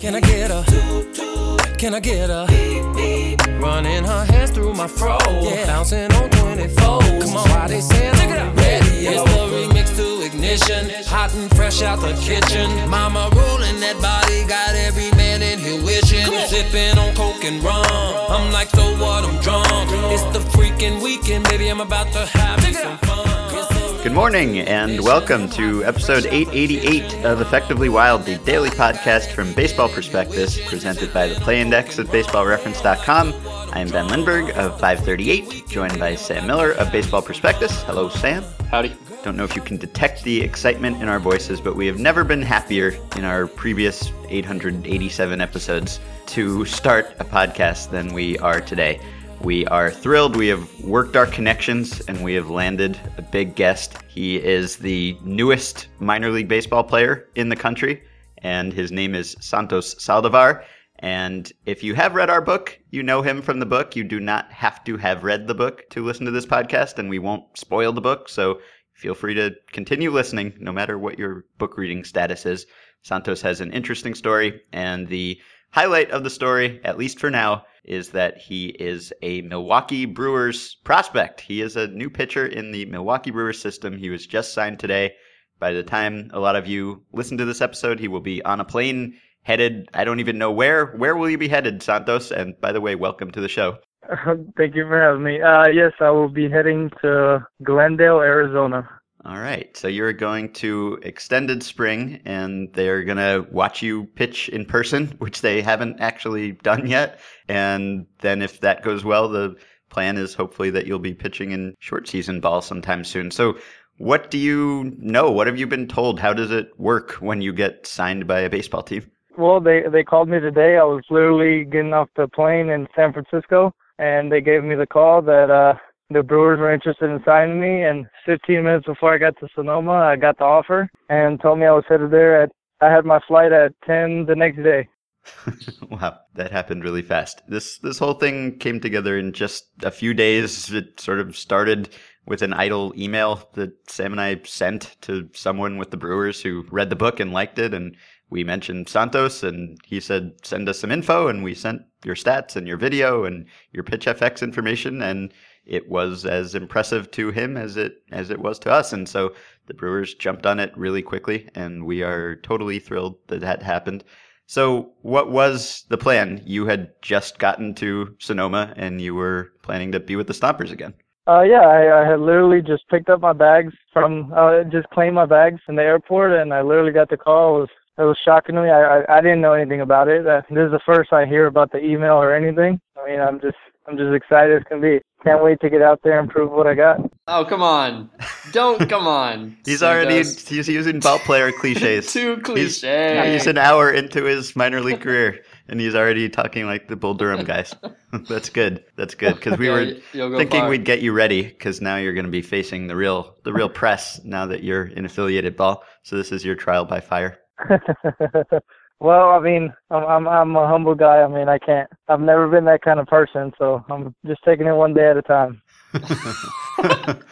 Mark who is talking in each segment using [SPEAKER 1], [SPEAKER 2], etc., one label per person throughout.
[SPEAKER 1] Can I get a? Can I get a? Running her hands through my fro, yeah. bouncing on 24. Come on, why they saying I'm ready? It's the remix to ignition, hot and fresh out the kitchen. Mama rolling that body, got every man in here wishing. Sipping on coke and rum, I'm like, so what? I'm drunk. It's the freaking weekend, baby. I'm about to have some fun.
[SPEAKER 2] Good morning and welcome to episode 888 of Effectively Wild, the daily podcast from Baseball Prospectus, presented by the Play Index at baseballreference.com. I am Ben Lindbergh of 538, joined by Sam Miller of Baseball Prospectus. Hello, Sam.
[SPEAKER 3] Howdy.
[SPEAKER 2] Don't know if you can detect the excitement in our voices, but we have never been happier in our previous 887 episodes to start a podcast than we are today. We are thrilled. We have worked our connections and we have landed a big guest. He is the newest minor league baseball player in the country, and his name is Santos Saldivar. And if you have read our book, you know him from the book. You do not have to have read the book to listen to this podcast, and we won't spoil the book. So feel free to continue listening, no matter what your book reading status is. Santos has an interesting story, and the highlight of the story, at least for now, is that he is a Milwaukee Brewers prospect. He is a new pitcher in the Milwaukee Brewers system. He was just signed today. By the time a lot of you listen to this episode, he will be on a plane headed, I don't even know where. Where will you be headed, Santos? And by the way, welcome to the show.
[SPEAKER 4] Thank you for having me. Uh, yes, I will be heading to Glendale, Arizona.
[SPEAKER 2] All right. So you're going to extended spring and they're going to watch you pitch in person, which they haven't actually done yet. And then if that goes well, the plan is hopefully that you'll be pitching in short season ball sometime soon. So what do you know? What have you been told? How does it work when you get signed by a baseball team?
[SPEAKER 4] Well, they they called me today. I was literally getting off the plane in San Francisco, and they gave me the call that uh the Brewers were interested in signing me. And 15 minutes before I got to Sonoma, I got the offer and told me I was headed there at. I had my flight at 10 the next day.
[SPEAKER 2] wow, that happened really fast. This this whole thing came together in just a few days. It sort of started with an idle email that Sam and I sent to someone with the Brewers who read the book and liked it, and we mentioned Santos, and he said send us some info, and we sent your stats and your video and your pitch FX information, and it was as impressive to him as it as it was to us, and so the Brewers jumped on it really quickly, and we are totally thrilled that that happened. So, what was the plan? You had just gotten to Sonoma, and you were planning to be with the Stompers again.
[SPEAKER 4] Uh, yeah, I, I had literally just picked up my bags from, uh, just claimed my bags in the airport, and I literally got the call. It was, it was shocking to me. I, I, I didn't know anything about it. Uh, this is the first I hear about the email or anything. I mean, I'm just, I'm just excited as can be. Can't wait to get out there and prove what I got.
[SPEAKER 3] Oh, come on. Don't come on.
[SPEAKER 2] he's already he's using ball player cliches.
[SPEAKER 3] Too cliche.
[SPEAKER 2] He's, he's, an hour into his minor league career and he's already talking like the Bull Durham guys. That's good. That's good because we were thinking far. we'd get you ready because now you're going to be facing the real the real press now that you're in affiliated ball. So this is your trial by fire.
[SPEAKER 4] Well, I mean, I'm, I'm I'm a humble guy. I mean, I can't. I've never been that kind of person, so I'm just taking it one day at a time.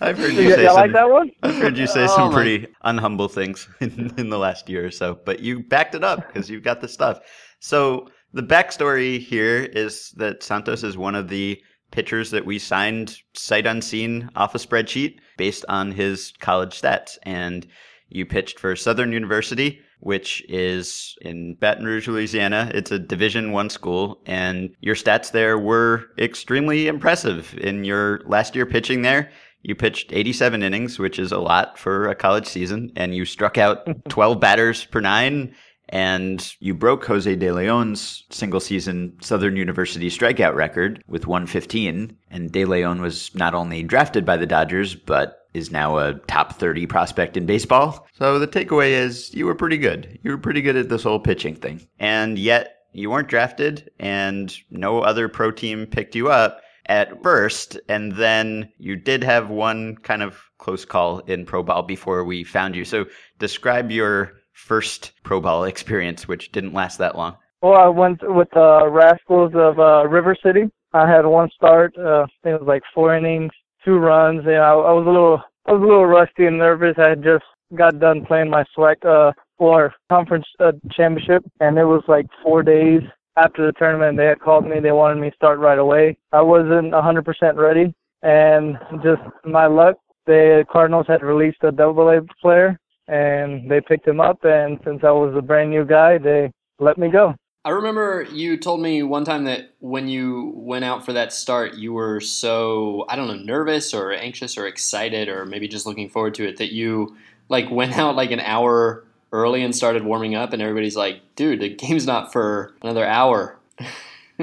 [SPEAKER 2] I've heard you,
[SPEAKER 4] you
[SPEAKER 2] say some,
[SPEAKER 4] like that one.
[SPEAKER 2] I've heard you say oh, some pretty unhumble things in, in the last year or so, but you backed it up because you've got the stuff. So the backstory here is that Santos is one of the pitchers that we signed sight unseen off a spreadsheet based on his college stats, and you pitched for Southern University which is in Baton Rouge, Louisiana. It's a Division One school, and your stats there were extremely impressive. In your last year pitching there, you pitched 87 innings, which is a lot for a college season, and you struck out 12 batters per nine. And you broke Jose De Leon's single season Southern University strikeout record with 115. And De Leon was not only drafted by the Dodgers, but is now a top 30 prospect in baseball. So the takeaway is you were pretty good. You were pretty good at this whole pitching thing. And yet you weren't drafted and no other pro team picked you up at first. And then you did have one kind of close call in pro ball before we found you. So describe your first pro ball experience, which didn't last that long.
[SPEAKER 4] Well, I went with the uh, Rascals of uh, River City. I had one start. Uh, I think it was like four innings, two runs. You know, I, I was a little, I was a little rusty and nervous. I had just got done playing my SWAC uh, or conference uh, championship, and it was like four days after the tournament. They had called me. They wanted me to start right away. I wasn't 100% ready, and just my luck, the Cardinals had released a double A player, and they picked him up. And since I was a brand new guy, they let me go.
[SPEAKER 3] I remember you told me one time that when you went out for that start, you were so I don't know nervous or anxious or excited or maybe just looking forward to it that you like went out like an hour early and started warming up, and everybody's like, "Dude, the game's not for another hour."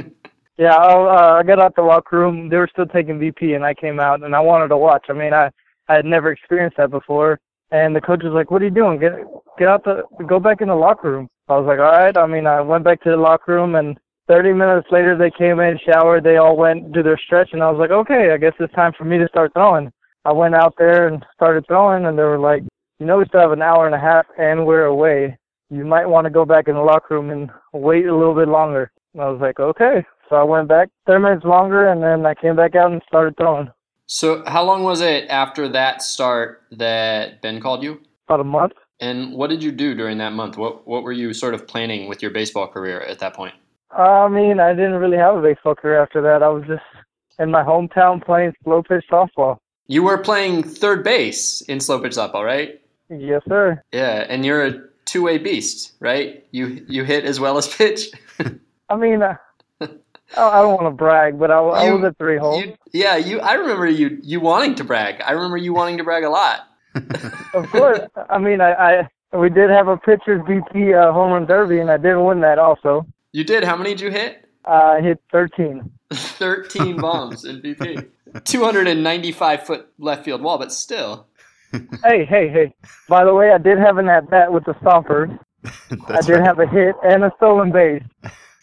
[SPEAKER 4] yeah, I, uh, I got out the locker room. They were still taking BP, and I came out and I wanted to watch. I mean, I I had never experienced that before, and the coach was like, "What are you doing? Get get out the go back in the locker room." I was like, all right. I mean, I went back to the locker room, and 30 minutes later, they came in, showered, they all went to their stretch, and I was like, okay, I guess it's time for me to start throwing. I went out there and started throwing, and they were like, you know, we still have an hour and a half, and we're away. You might want to go back in the locker room and wait a little bit longer. And I was like, okay. So I went back 30 minutes longer, and then I came back out and started throwing.
[SPEAKER 3] So, how long was it after that start that Ben called you?
[SPEAKER 4] About a month.
[SPEAKER 3] And what did you do during that month? What what were you sort of planning with your baseball career at that point?
[SPEAKER 4] I mean, I didn't really have a baseball career after that. I was just in my hometown playing slow pitch softball.
[SPEAKER 3] You were playing third base in slow pitch softball, right?
[SPEAKER 4] Yes, sir.
[SPEAKER 3] Yeah, and you're a two way beast, right? You you hit as well as pitch.
[SPEAKER 4] I mean, uh, uh, I don't want to brag, but I, I was a three hole.
[SPEAKER 3] Yeah, you. I remember you you wanting to brag. I remember you wanting to brag a lot.
[SPEAKER 4] of course. I mean, I, I we did have a pitcher's BP uh, home run derby, and I did win that also.
[SPEAKER 3] You did. How many did you hit?
[SPEAKER 4] Uh, I hit 13.
[SPEAKER 3] 13 bombs in BP. 295 foot left field wall, but still.
[SPEAKER 4] hey, hey, hey. By the way, I did have an at bat with the Stompers. I did right. have a hit and a stolen base.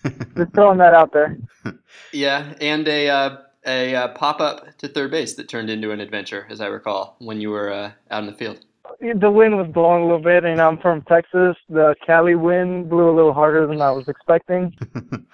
[SPEAKER 4] Just throwing that out there.
[SPEAKER 3] Yeah, and a uh, a uh, pop up to third base that turned into an adventure, as I recall, when you were uh, out in the field.
[SPEAKER 4] The wind was blowing a little bit, and I'm from Texas. The Cali wind blew a little harder than I was expecting.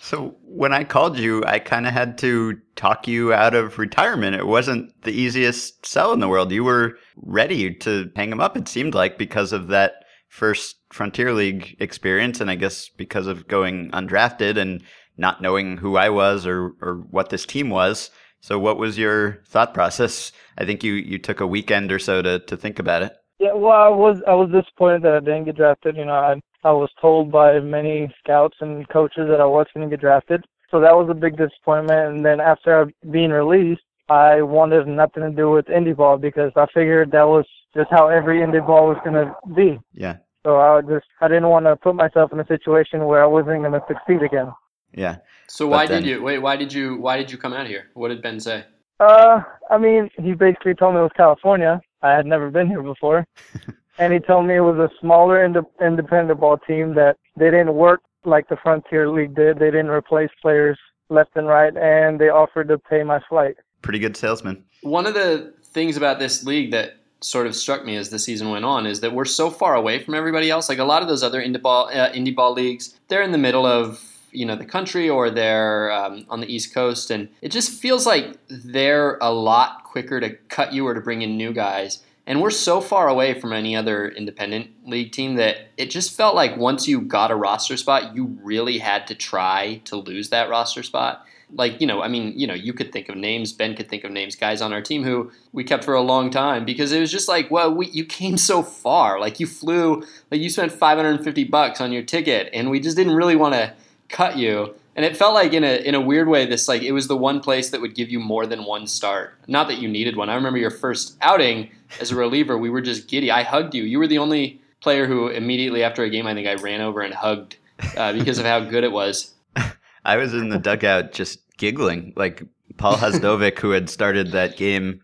[SPEAKER 2] so when I called you, I kind of had to talk you out of retirement. It wasn't the easiest sell in the world. You were ready to hang him up. It seemed like because of that first Frontier League experience, and I guess because of going undrafted and not knowing who I was or, or what this team was. So what was your thought process? I think you, you took a weekend or so to, to think about it.
[SPEAKER 4] Yeah, well, I was I was disappointed that I didn't get drafted. You know, I I was told by many scouts and coaches that I was going to get drafted, so that was a big disappointment. And then after being released, I wanted nothing to do with indie ball because I figured that was just how every indie ball was going to be.
[SPEAKER 2] Yeah.
[SPEAKER 4] So I just I didn't want to put myself in a situation where I wasn't going to succeed again.
[SPEAKER 2] Yeah.
[SPEAKER 3] So why then, did you wait? Why did you why did you come out here? What did Ben say?
[SPEAKER 4] Uh, I mean, he basically told me it was California. I had never been here before, and he told me it was a smaller ind- independent ball team that they didn't work like the Frontier League did. They didn't replace players left and right, and they offered to pay my flight.
[SPEAKER 2] Pretty good salesman.
[SPEAKER 3] One of the things about this league that sort of struck me as the season went on is that we're so far away from everybody else. Like a lot of those other indie ball, uh, indie ball leagues, they're in the middle of you know the country or they're um, on the East Coast, and it just feels like they're a lot quicker to cut you or to bring in new guys. And we're so far away from any other independent league team that it just felt like once you got a roster spot, you really had to try to lose that roster spot. Like, you know, I mean, you know, you could think of names, Ben could think of names, guys on our team who we kept for a long time because it was just like, well, we, you came so far. Like, you flew, like, you spent 550 bucks on your ticket, and we just didn't really want to cut you. And it felt like in a in a weird way, this like it was the one place that would give you more than one start. Not that you needed one. I remember your first outing as a reliever, we were just giddy. I hugged you. You were the only player who immediately after a game, I think I ran over and hugged uh, because of how good it was.
[SPEAKER 2] I was in the dugout just giggling. Like Paul Hvozdovic, who had started that game,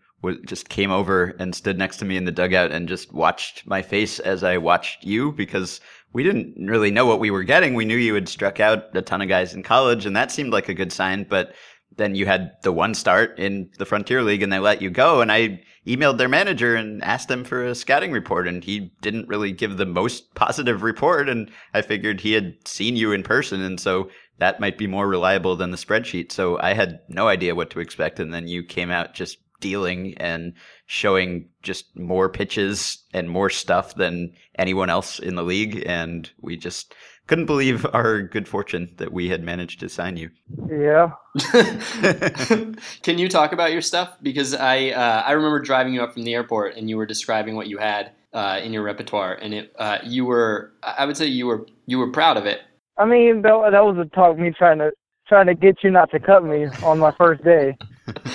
[SPEAKER 2] just came over and stood next to me in the dugout and just watched my face as I watched you because we didn't really know what we were getting. We knew you had struck out a ton of guys in college, and that seemed like a good sign. But then you had the one start in the Frontier League, and they let you go. And I emailed their manager and asked him for a scouting report, and he didn't really give the most positive report. And I figured he had seen you in person, and so that might be more reliable than the spreadsheet. So I had no idea what to expect, and then you came out just dealing and showing just more pitches and more stuff than anyone else in the league. And we just couldn't believe our good fortune that we had managed to sign you.
[SPEAKER 4] Yeah.
[SPEAKER 3] Can you talk about your stuff? Because I uh, I remember driving you up from the airport and you were describing what you had uh, in your repertoire, and it uh, you were I would say you were you were proud of it.
[SPEAKER 4] I mean, that, that was a talk me trying to trying to get you not to cut me on my first day.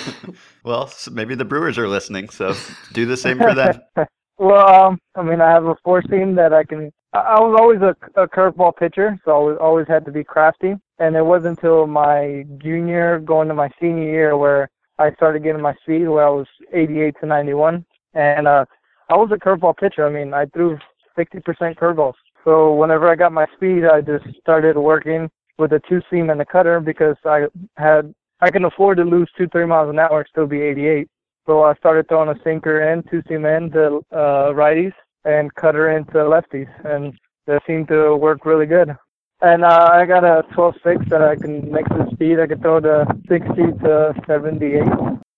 [SPEAKER 2] well, maybe the Brewers are listening, so do the same for them.
[SPEAKER 4] well, um, I mean, I have a four seam that I can. I, I was always a, a curveball pitcher, so I was, always had to be crafty. And it wasn't until my junior, going to my senior year, where I started getting my speed, where I was 88 to 91. And uh, I was a curveball pitcher. I mean, I threw 60% curveballs. So whenever I got my speed, I just started working with a two seam and a cutter because I had I can afford to lose two three miles an hour and still be 88. So I started throwing a sinker in, two seam in to uh, righties and cutter into lefties, and that seemed to work really good. And uh, I got a 12.6 that I can make the speed. I can throw to 60 to 78.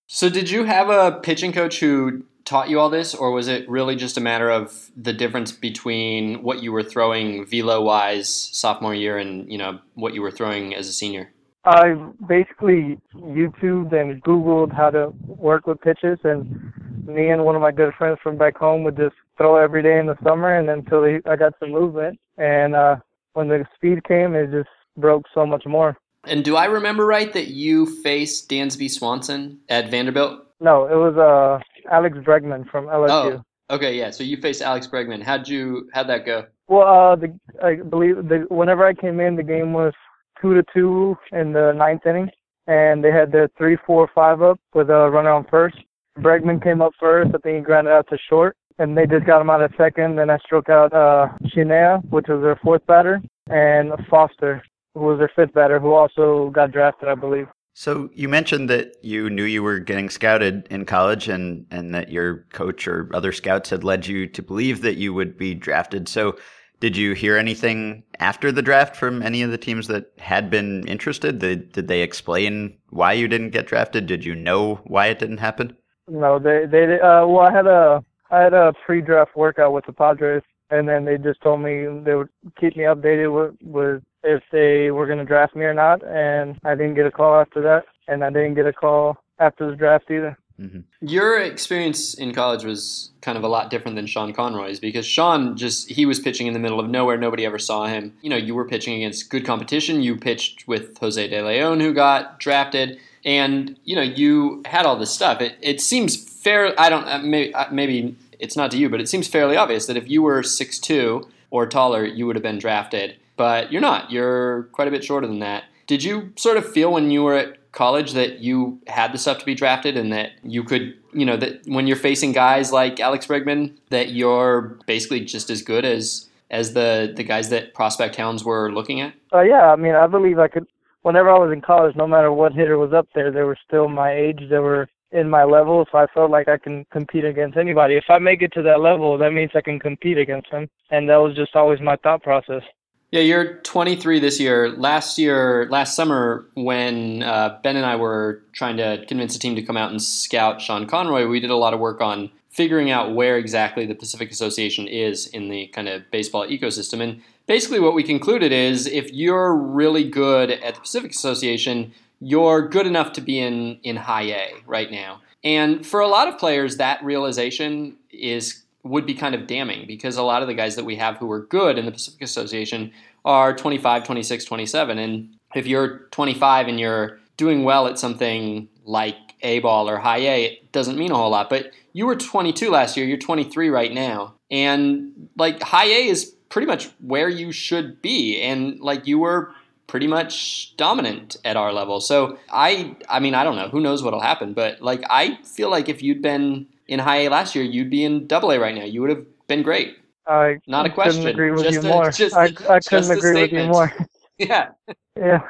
[SPEAKER 3] So did you have a pitching coach who taught you all this, or was it really just a matter of the difference between what you were throwing velo wise sophomore year and you know what you were throwing as a senior?
[SPEAKER 4] I basically YouTubed and Googled how to work with pitches, and me and one of my good friends from back home would just throw every day in the summer, and until I got some movement, and uh, when the speed came, it just broke so much more.
[SPEAKER 3] And do I remember right that you faced Dansby Swanson at Vanderbilt?
[SPEAKER 4] No, it was uh Alex Bregman from LSU.
[SPEAKER 3] Oh, okay, yeah. So you faced Alex Bregman. How'd you how'd that go?
[SPEAKER 4] Well, uh, the I believe the whenever I came in, the game was two to two in the ninth inning, and they had their three, four, five up with a runner on first. Bregman came up first. I think he grounded out to short, and they just got him out of second. Then I struck out uh Chinea, which was their fourth batter, and Foster, who was their fifth batter, who also got drafted, I believe.
[SPEAKER 2] So you mentioned that you knew you were getting scouted in college and, and that your coach or other scouts had led you to believe that you would be drafted. So did you hear anything after the draft from any of the teams that had been interested? Did, did they explain why you didn't get drafted? Did you know why it didn't happen?
[SPEAKER 4] No, they they uh well I had a I had a pre-draft workout with the Padres and then they just told me they would keep me updated with, with if they were going to draft me or not and I didn't get a call after that and I didn't get a call after the draft either.
[SPEAKER 3] Mm-hmm. Your experience in college was kind of a lot different than Sean Conroy's because Sean just he was pitching in the middle of nowhere. Nobody ever saw him. You know, you were pitching against good competition. You pitched with Jose De Leon, who got drafted, and you know you had all this stuff. It it seems fair. I don't uh, maybe uh, maybe it's not to you, but it seems fairly obvious that if you were six two or taller, you would have been drafted. But you're not. You're quite a bit shorter than that. Did you sort of feel when you were at college that you had the stuff to be drafted and that you could, you know, that when you're facing guys like Alex Bregman, that you're basically just as good as as the the guys that prospect hounds were looking at?
[SPEAKER 4] Uh, yeah, I mean, I believe I could. Whenever I was in college, no matter what hitter was up there, they were still my age. They were in my level, so I felt like I can compete against anybody. If I make it to that level, that means I can compete against them, and that was just always my thought process.
[SPEAKER 3] Yeah, you're 23 this year. Last year, last summer, when uh, Ben and I were trying to convince the team to come out and scout Sean Conroy, we did a lot of work on figuring out where exactly the Pacific Association is in the kind of baseball ecosystem. And basically, what we concluded is if you're really good at the Pacific Association, you're good enough to be in, in high A right now. And for a lot of players, that realization is would be kind of damning because a lot of the guys that we have who are good in the Pacific Association are 25, 26, 27. And if you're 25 and you're doing well at something like A ball or high A, it doesn't mean a whole lot. But you were 22 last year, you're 23 right now. And like high A is pretty much where you should be. And like you were pretty much dominant at our level. So I I mean I don't know who knows what'll happen, but like I feel like if you'd been in high A last year, you'd be in double A right now. You would have been great.
[SPEAKER 4] I
[SPEAKER 3] not a question.
[SPEAKER 4] Couldn't agree with
[SPEAKER 3] just
[SPEAKER 4] you
[SPEAKER 3] a,
[SPEAKER 4] more.
[SPEAKER 3] Just,
[SPEAKER 4] I, I couldn't agree with you more.
[SPEAKER 3] Yeah.
[SPEAKER 4] yeah.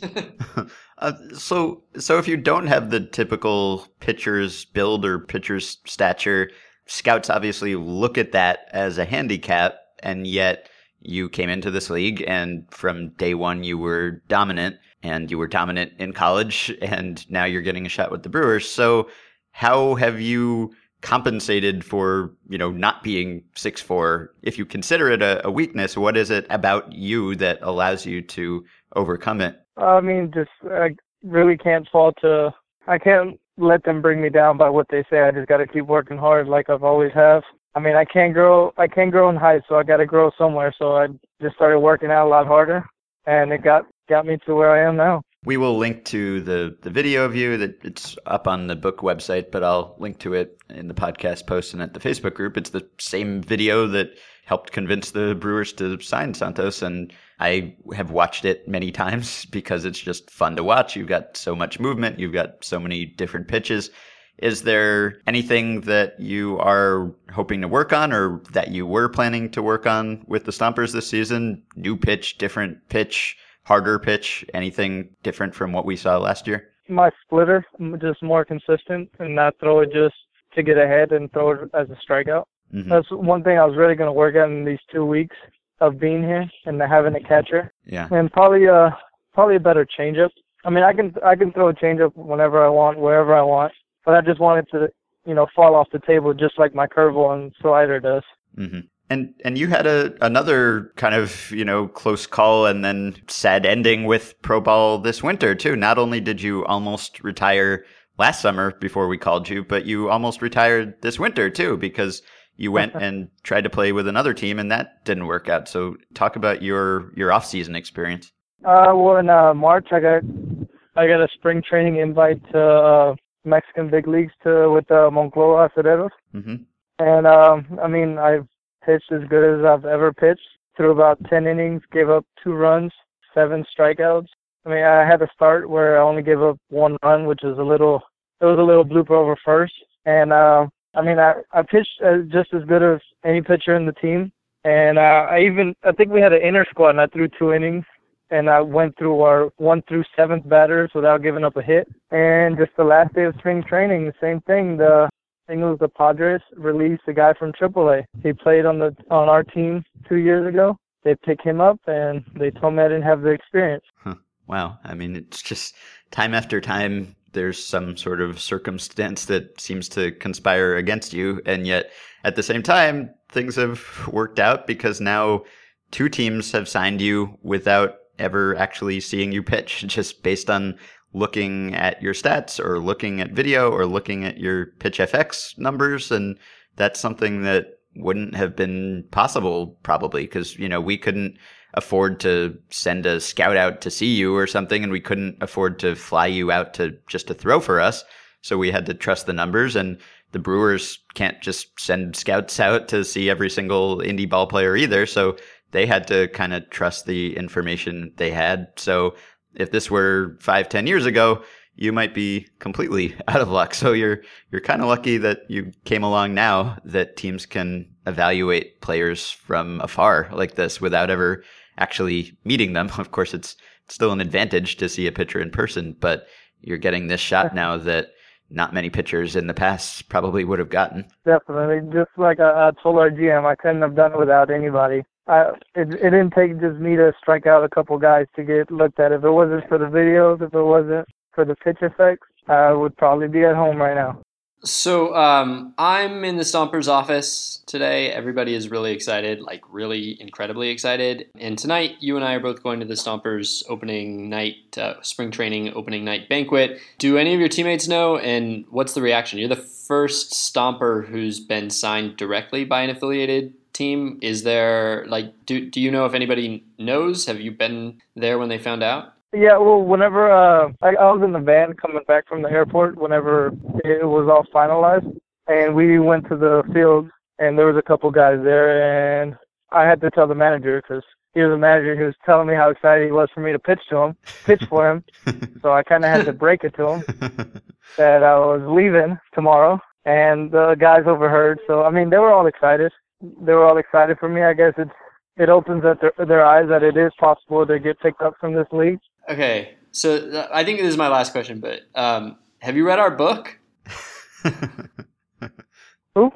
[SPEAKER 2] uh, so, so if you don't have the typical pitcher's build or pitcher's stature, scouts obviously look at that as a handicap, and yet you came into this league, and from day one you were dominant, and you were dominant in college, and now you're getting a shot with the Brewers. So how have you compensated for you know not being six four? If you consider it a, a weakness, what is it about you that allows you to overcome it?
[SPEAKER 4] I mean, just I really can't fall to. Uh, I can't let them bring me down by what they say. I just got to keep working hard, like I've always have. I mean, I can't grow. I can't grow in height, so I got to grow somewhere. So I just started working out a lot harder, and it got got me to where I am now.
[SPEAKER 2] We will link to the, the video of you that it's up on the book website, but I'll link to it in the podcast post and at the Facebook group. It's the same video that helped convince the Brewers to sign Santos, and I have watched it many times because it's just fun to watch. You've got so much movement, you've got so many different pitches. Is there anything that you are hoping to work on or that you were planning to work on with the Stompers this season? New pitch, different pitch? Harder pitch? Anything different from what we saw last year?
[SPEAKER 4] My splitter, just more consistent and not throw it just to get ahead and throw it as a strikeout. Mm-hmm. That's one thing I was really going to work on in these two weeks of being here and having a catcher.
[SPEAKER 2] Yeah.
[SPEAKER 4] And probably uh probably a better changeup. I mean, I can I can throw a changeup whenever I want, wherever I want, but I just wanted to you know fall off the table just like my curveball and slider does.
[SPEAKER 2] Mm-hmm. And and you had a another kind of you know close call and then sad ending with pro ball this winter too. Not only did you almost retire last summer before we called you, but you almost retired this winter too because you went and tried to play with another team and that didn't work out. So talk about your your off season experience.
[SPEAKER 4] Uh, well, in uh, March I got I got a spring training invite to uh, Mexican big leagues to with uh, Monclova Acereros. Mm-hmm. And um, I mean I've pitched as good as I've ever pitched. Threw about 10 innings, gave up two runs, seven strikeouts. I mean, I had a start where I only gave up one run, which was a little, it was a little blooper over first. And, uh, I mean, I, I pitched just as good as any pitcher in the team. And, uh, I even, I think we had an inner squad and I threw two innings and I went through our one through seventh batters without giving up a hit. And just the last day of spring training, the same thing. The I think it was the Padres released a guy from AAA. He played on the on our team two years ago. They picked him up and they told me I didn't have the experience.
[SPEAKER 2] Huh. Wow. I mean, it's just time after time. There's some sort of circumstance that seems to conspire against you, and yet at the same time, things have worked out because now two teams have signed you without ever actually seeing you pitch, just based on looking at your stats or looking at video or looking at your pitch FX numbers. And that's something that wouldn't have been possible probably because, you know, we couldn't afford to send a scout out to see you or something. And we couldn't afford to fly you out to just to throw for us. So we had to trust the numbers and the Brewers can't just send scouts out to see every single indie ball player either. So they had to kind of trust the information they had. So if this were five, ten years ago, you might be completely out of luck. So you're you're kind of lucky that you came along now that teams can evaluate players from afar like this without ever actually meeting them. Of course, it's still an advantage to see a pitcher in person, but you're getting this shot now that not many pitchers in the past probably would have gotten.
[SPEAKER 4] Definitely, just like I, I told our GM, I couldn't have done it without anybody. I, it, it didn't take just me to strike out a couple guys to get looked at. If it wasn't for the videos, if it wasn't for the pitch FX, I would probably be at home right now.
[SPEAKER 3] So um, I'm in the Stompers office today. Everybody is really excited, like really incredibly excited. And tonight, you and I are both going to the Stompers opening night, uh, spring training opening night banquet. Do any of your teammates know? And what's the reaction? You're the first Stomper who's been signed directly by an affiliated team? Is there like do do you know if anybody knows? Have you been there when they found out?
[SPEAKER 4] Yeah, well, whenever uh, I, I was in the van coming back from the airport, whenever it was all finalized, and we went to the field, and there was a couple guys there, and I had to tell the manager because he was a manager He was telling me how excited he was for me to pitch to him, pitch for him. so I kind of had to break it to him that I was leaving tomorrow, and the guys overheard. So I mean, they were all excited they were all excited for me. I guess it's it opens up their, their eyes that it is possible to get picked up from this league.
[SPEAKER 3] Okay, so I think this is my last question, but um, have you read our book?
[SPEAKER 4] Who?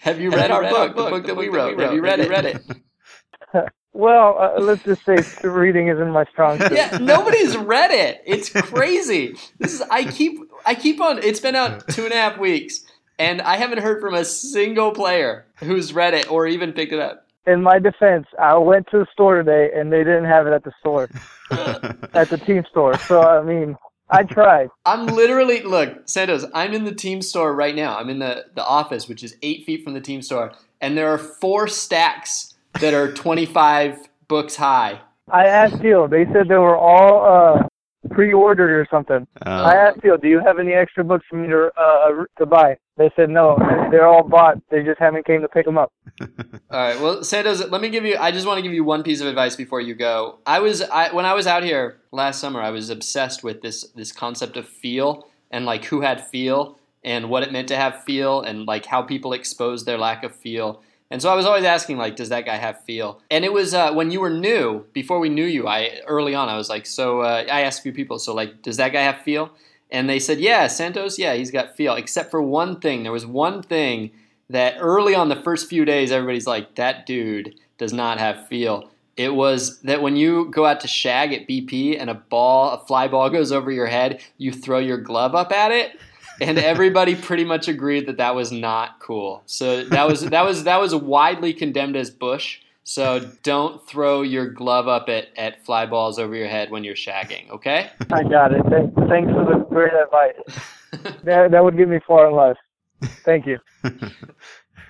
[SPEAKER 3] Have you read, have our, read book, our book, the book that, we wrote? Have you read it? Read it?
[SPEAKER 4] well, uh, let's just say reading isn't my strong suit.
[SPEAKER 3] yeah, nobody's read it. It's crazy. This is I keep I keep on. It's been out two and a half weeks, and I haven't heard from a single player who's read it or even picked it up.
[SPEAKER 4] In my defense, I went to the store today and they didn't have it at the store, at the team store. So I mean, I tried.
[SPEAKER 3] I'm literally look, Santos. I'm in the team store right now. I'm in the the office, which is eight feet from the team store, and there are four stacks that are 25 books high.
[SPEAKER 4] I asked Phil. They said they were all uh, pre-ordered or something.
[SPEAKER 2] Uh,
[SPEAKER 4] I asked Phil, "Do you have any extra books for me to uh, to buy?" They said no. They're all bought. They just haven't came to pick them up.
[SPEAKER 3] All right. Well, Santos, let me give you. I just want to give you one piece of advice before you go. I was I, when I was out here last summer. I was obsessed with this this concept of feel and like who had feel and what it meant to have feel and like how people expose their lack of feel. And so I was always asking, like, does that guy have feel? And it was uh, when you were new, before we knew you. I early on, I was like, so uh, I asked a few people, so like, does that guy have feel? And they said, yeah, Santos, yeah, he's got feel, except for one thing. There was one thing that early on the first few days, everybody's like, that dude does not have feel. It was that when you go out to shag at BP and a ball, a fly ball goes over your head, you throw your glove up at it, and everybody pretty much agreed that that was not cool. So that was that was that was widely condemned as bush. So don't throw your glove up at, at fly balls over your head when you're shagging, okay?
[SPEAKER 4] I got it. Thank, thanks for the great advice. that that would give me far in life. Thank you.
[SPEAKER 2] All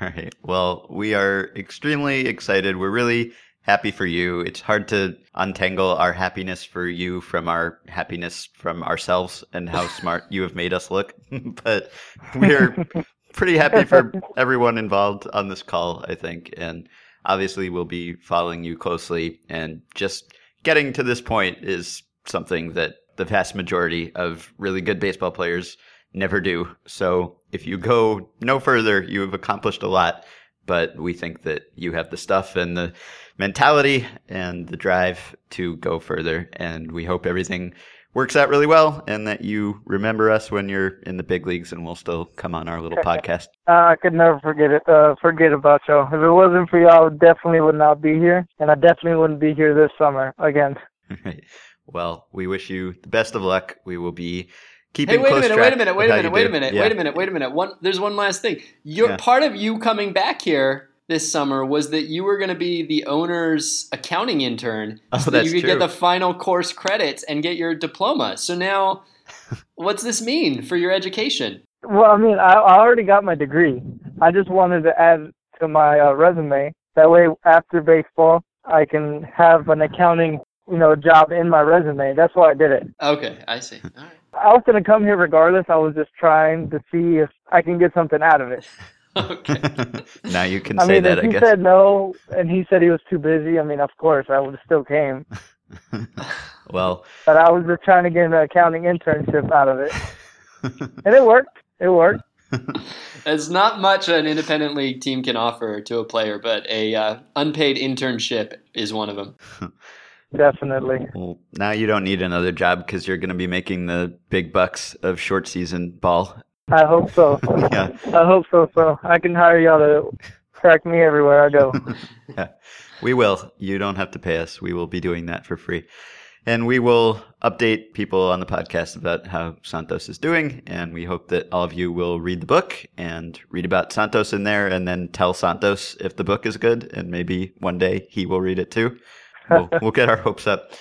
[SPEAKER 2] right. Well, we are extremely excited. We're really happy for you. It's hard to untangle our happiness for you from our happiness from ourselves and how smart you have made us look. but we're pretty happy for everyone involved on this call, I think. And obviously, we'll be following you closely. And just getting to this point is something that the vast majority of really good baseball players never do. So if you go no further, you have accomplished a lot. But we think that you have the stuff and the mentality and the drive to go further. And we hope everything works out really well and that you remember us when you're in the big leagues and we'll still come on our little podcast.
[SPEAKER 4] Uh, I could never forget it. Uh, forget about y'all. If it wasn't for y'all, I definitely would not be here, and I definitely wouldn't be here this summer again.
[SPEAKER 2] well, we wish you the best of luck. We will be
[SPEAKER 3] Hey,
[SPEAKER 2] keeping
[SPEAKER 3] wait a minute,
[SPEAKER 2] track
[SPEAKER 3] wait a minute, wait a minute, wait a minute,
[SPEAKER 2] Yeah.
[SPEAKER 3] wait a minute, wait a minute. One, there's one last thing. Your
[SPEAKER 2] Yeah.
[SPEAKER 3] part of you coming back here this summer was that you were going to be the owner's accounting intern,
[SPEAKER 2] Oh,
[SPEAKER 3] so that
[SPEAKER 2] that's
[SPEAKER 3] you could
[SPEAKER 2] true.
[SPEAKER 3] get the final course credits and get your diploma. So now, what's this mean for your education?
[SPEAKER 4] Well, I mean, I, I already got my degree. I just wanted to add to my uh, resume. That way, after baseball, I can have an accounting, you know, job in my resume. That's why I did it.
[SPEAKER 3] Okay, I see. All right.
[SPEAKER 4] I was gonna come here regardless. I was just trying to see if I can get something out of it.
[SPEAKER 3] Okay.
[SPEAKER 2] now you can
[SPEAKER 4] I
[SPEAKER 2] say
[SPEAKER 4] mean,
[SPEAKER 2] that,
[SPEAKER 4] if
[SPEAKER 2] I
[SPEAKER 4] he said no and he said he was too busy, I mean, of course, I would have still came.
[SPEAKER 2] well,
[SPEAKER 4] But I was just trying to get an accounting internship out of it, and it worked. It worked.
[SPEAKER 3] There's not much an independent league team can offer to a player, but a uh, unpaid internship is one of them.
[SPEAKER 4] Definitely.
[SPEAKER 2] well, now you don't need another job because you're going to be making the big bucks of short season ball.
[SPEAKER 4] I hope so.
[SPEAKER 2] Yeah.
[SPEAKER 4] I hope so. So I can hire y'all to track me everywhere I go.
[SPEAKER 2] yeah, we will. You don't have to pay us. We will be doing that for free. And we will update people on the podcast about how Santos is doing. And we hope that all of you will read the book and read about Santos in there and then tell Santos if the book is good. And maybe one day he will read it too. We'll, we'll get our hopes up.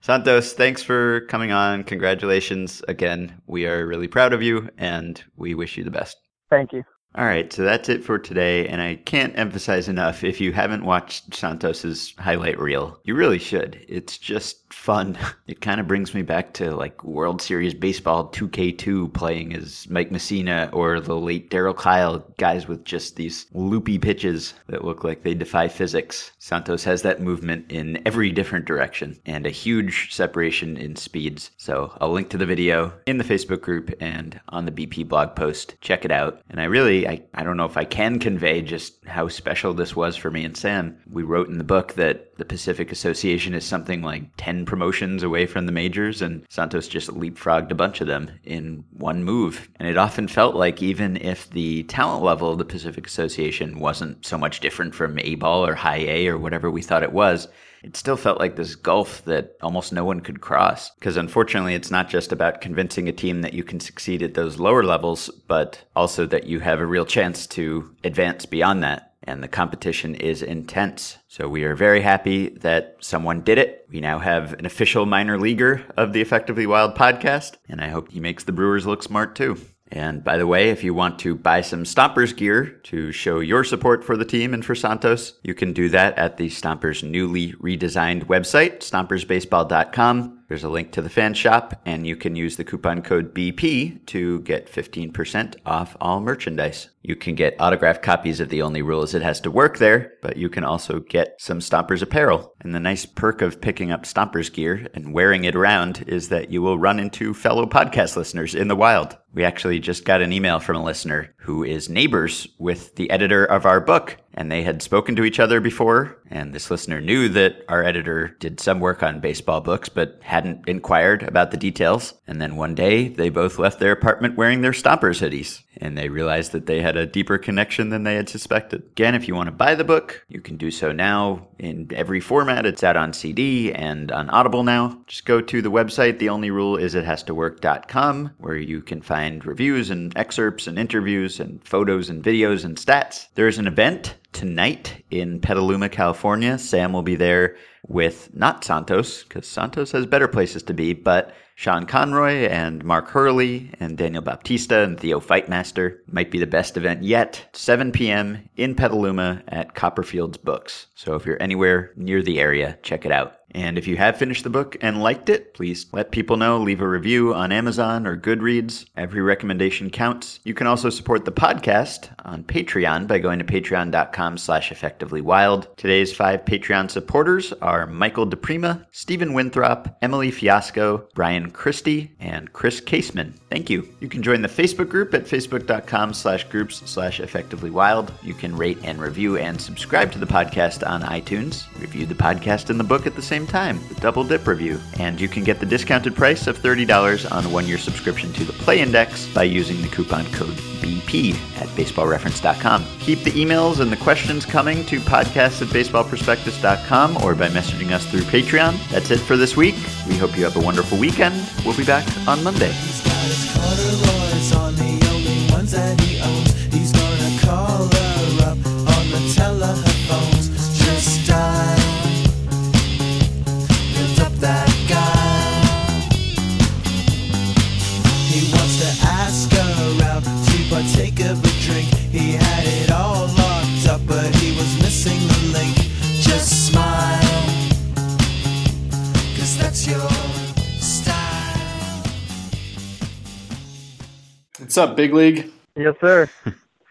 [SPEAKER 2] Santos, thanks for coming on. Congratulations again. We are really proud of you and we wish you the best.
[SPEAKER 4] Thank you.
[SPEAKER 2] All right, so that's it for today. And I can't emphasize enough if you haven't watched Santos's highlight reel, you really should. It's just fun. It kind of brings me back to like World Series Baseball 2K2 playing as Mike Mussina or the late Darryl Kile, guys with just these loopy pitches that look like they defy physics. Santos has that movement in every different direction and a huge separation in speeds. So I'll link to the video in the Facebook group and on the BP blog post. Check it out. And I really, I, I don't know if I can convey just how special this was for me and Sam. We wrote in the book that the Pacific Association is something like 10 promotions away from the majors, and Santos just leapfrogged a bunch of them in one move. And it often felt like even if the talent level of the Pacific Association wasn't so much different from A ball or high A or whatever we thought it was, it still felt like this gulf that almost no one could cross. Because unfortunately, it's not just about convincing a team that you can succeed at those lower levels, but also that you have a real chance to advance beyond that and the competition is intense. So we are very happy that someone did it. We now have an official minor leaguer of the Effectively Wild podcast, and I hope he makes the Brewers look smart too. And by the way, if you want to buy some Stompers gear to show your support for the team and for Santos, you can do that at the Stompers newly redesigned website, stompersbaseball.com. There's a link to the fan shop, and you can use the coupon code BP to get 15% off all merchandise. You can get autographed copies of The Only Rule is It Has to Work there, but you can also get some Stompers apparel. And the nice perk of picking up Stompers gear and wearing it around is that you will run into fellow podcast listeners in the wild. We actually just got an email from a listener who is neighbors with the editor of our book, and they had spoken to each other before. And this listener knew that our editor did some work on baseball books, but hadn't inquired about the details. And then one day they both left their apartment wearing their Stompers hoodies, and they realized that they had a deeper connection than they had suspected. Again, if you want to buy the book, you can do so now in every format. It's out on CD and on Audible now. Just go to the website, the only rule is it has to work.com, where you can find reviews and excerpts and interviews and photos and videos and stats. There's an event tonight in Petaluma, California. Sam will be there with not Santos, because Santos has better places to be, but Sean Conroy and Mark Hurley and Daniel Baptista and Theo Fightmaster. Might be the best event yet. 7 p.m. in Petaluma at Copperfield's Books. So if you're anywhere near the area, check it out. And if you have finished the book and liked it, please let people know. Leave a review on Amazon or Goodreads. Every recommendation counts. You can also support the podcast on Patreon by going to patreon.com slash effectivelywild. Today's five Patreon supporters are Michael DePrima, Stephen Winthrop, Emily Fiasco, Brian Christie, and Chris Caseman. Thank you. You can join the Facebook group at facebook.com slash groups slash effectivelywild. You can rate and review and subscribe to the podcast on iTunes. Review the podcast and the book at the same time, the double dip review. And you can get the discounted price of $30 on a one-year subscription to the Play Index by using the coupon code BP at baseballreference.com. Keep the emails and the questions coming to podcast at baseballprospectus.com or by messaging us through Patreon. That's it for this week. We hope you have a wonderful weekend. We'll be back on Monday.
[SPEAKER 3] Up, Big League?
[SPEAKER 4] Yes, sir.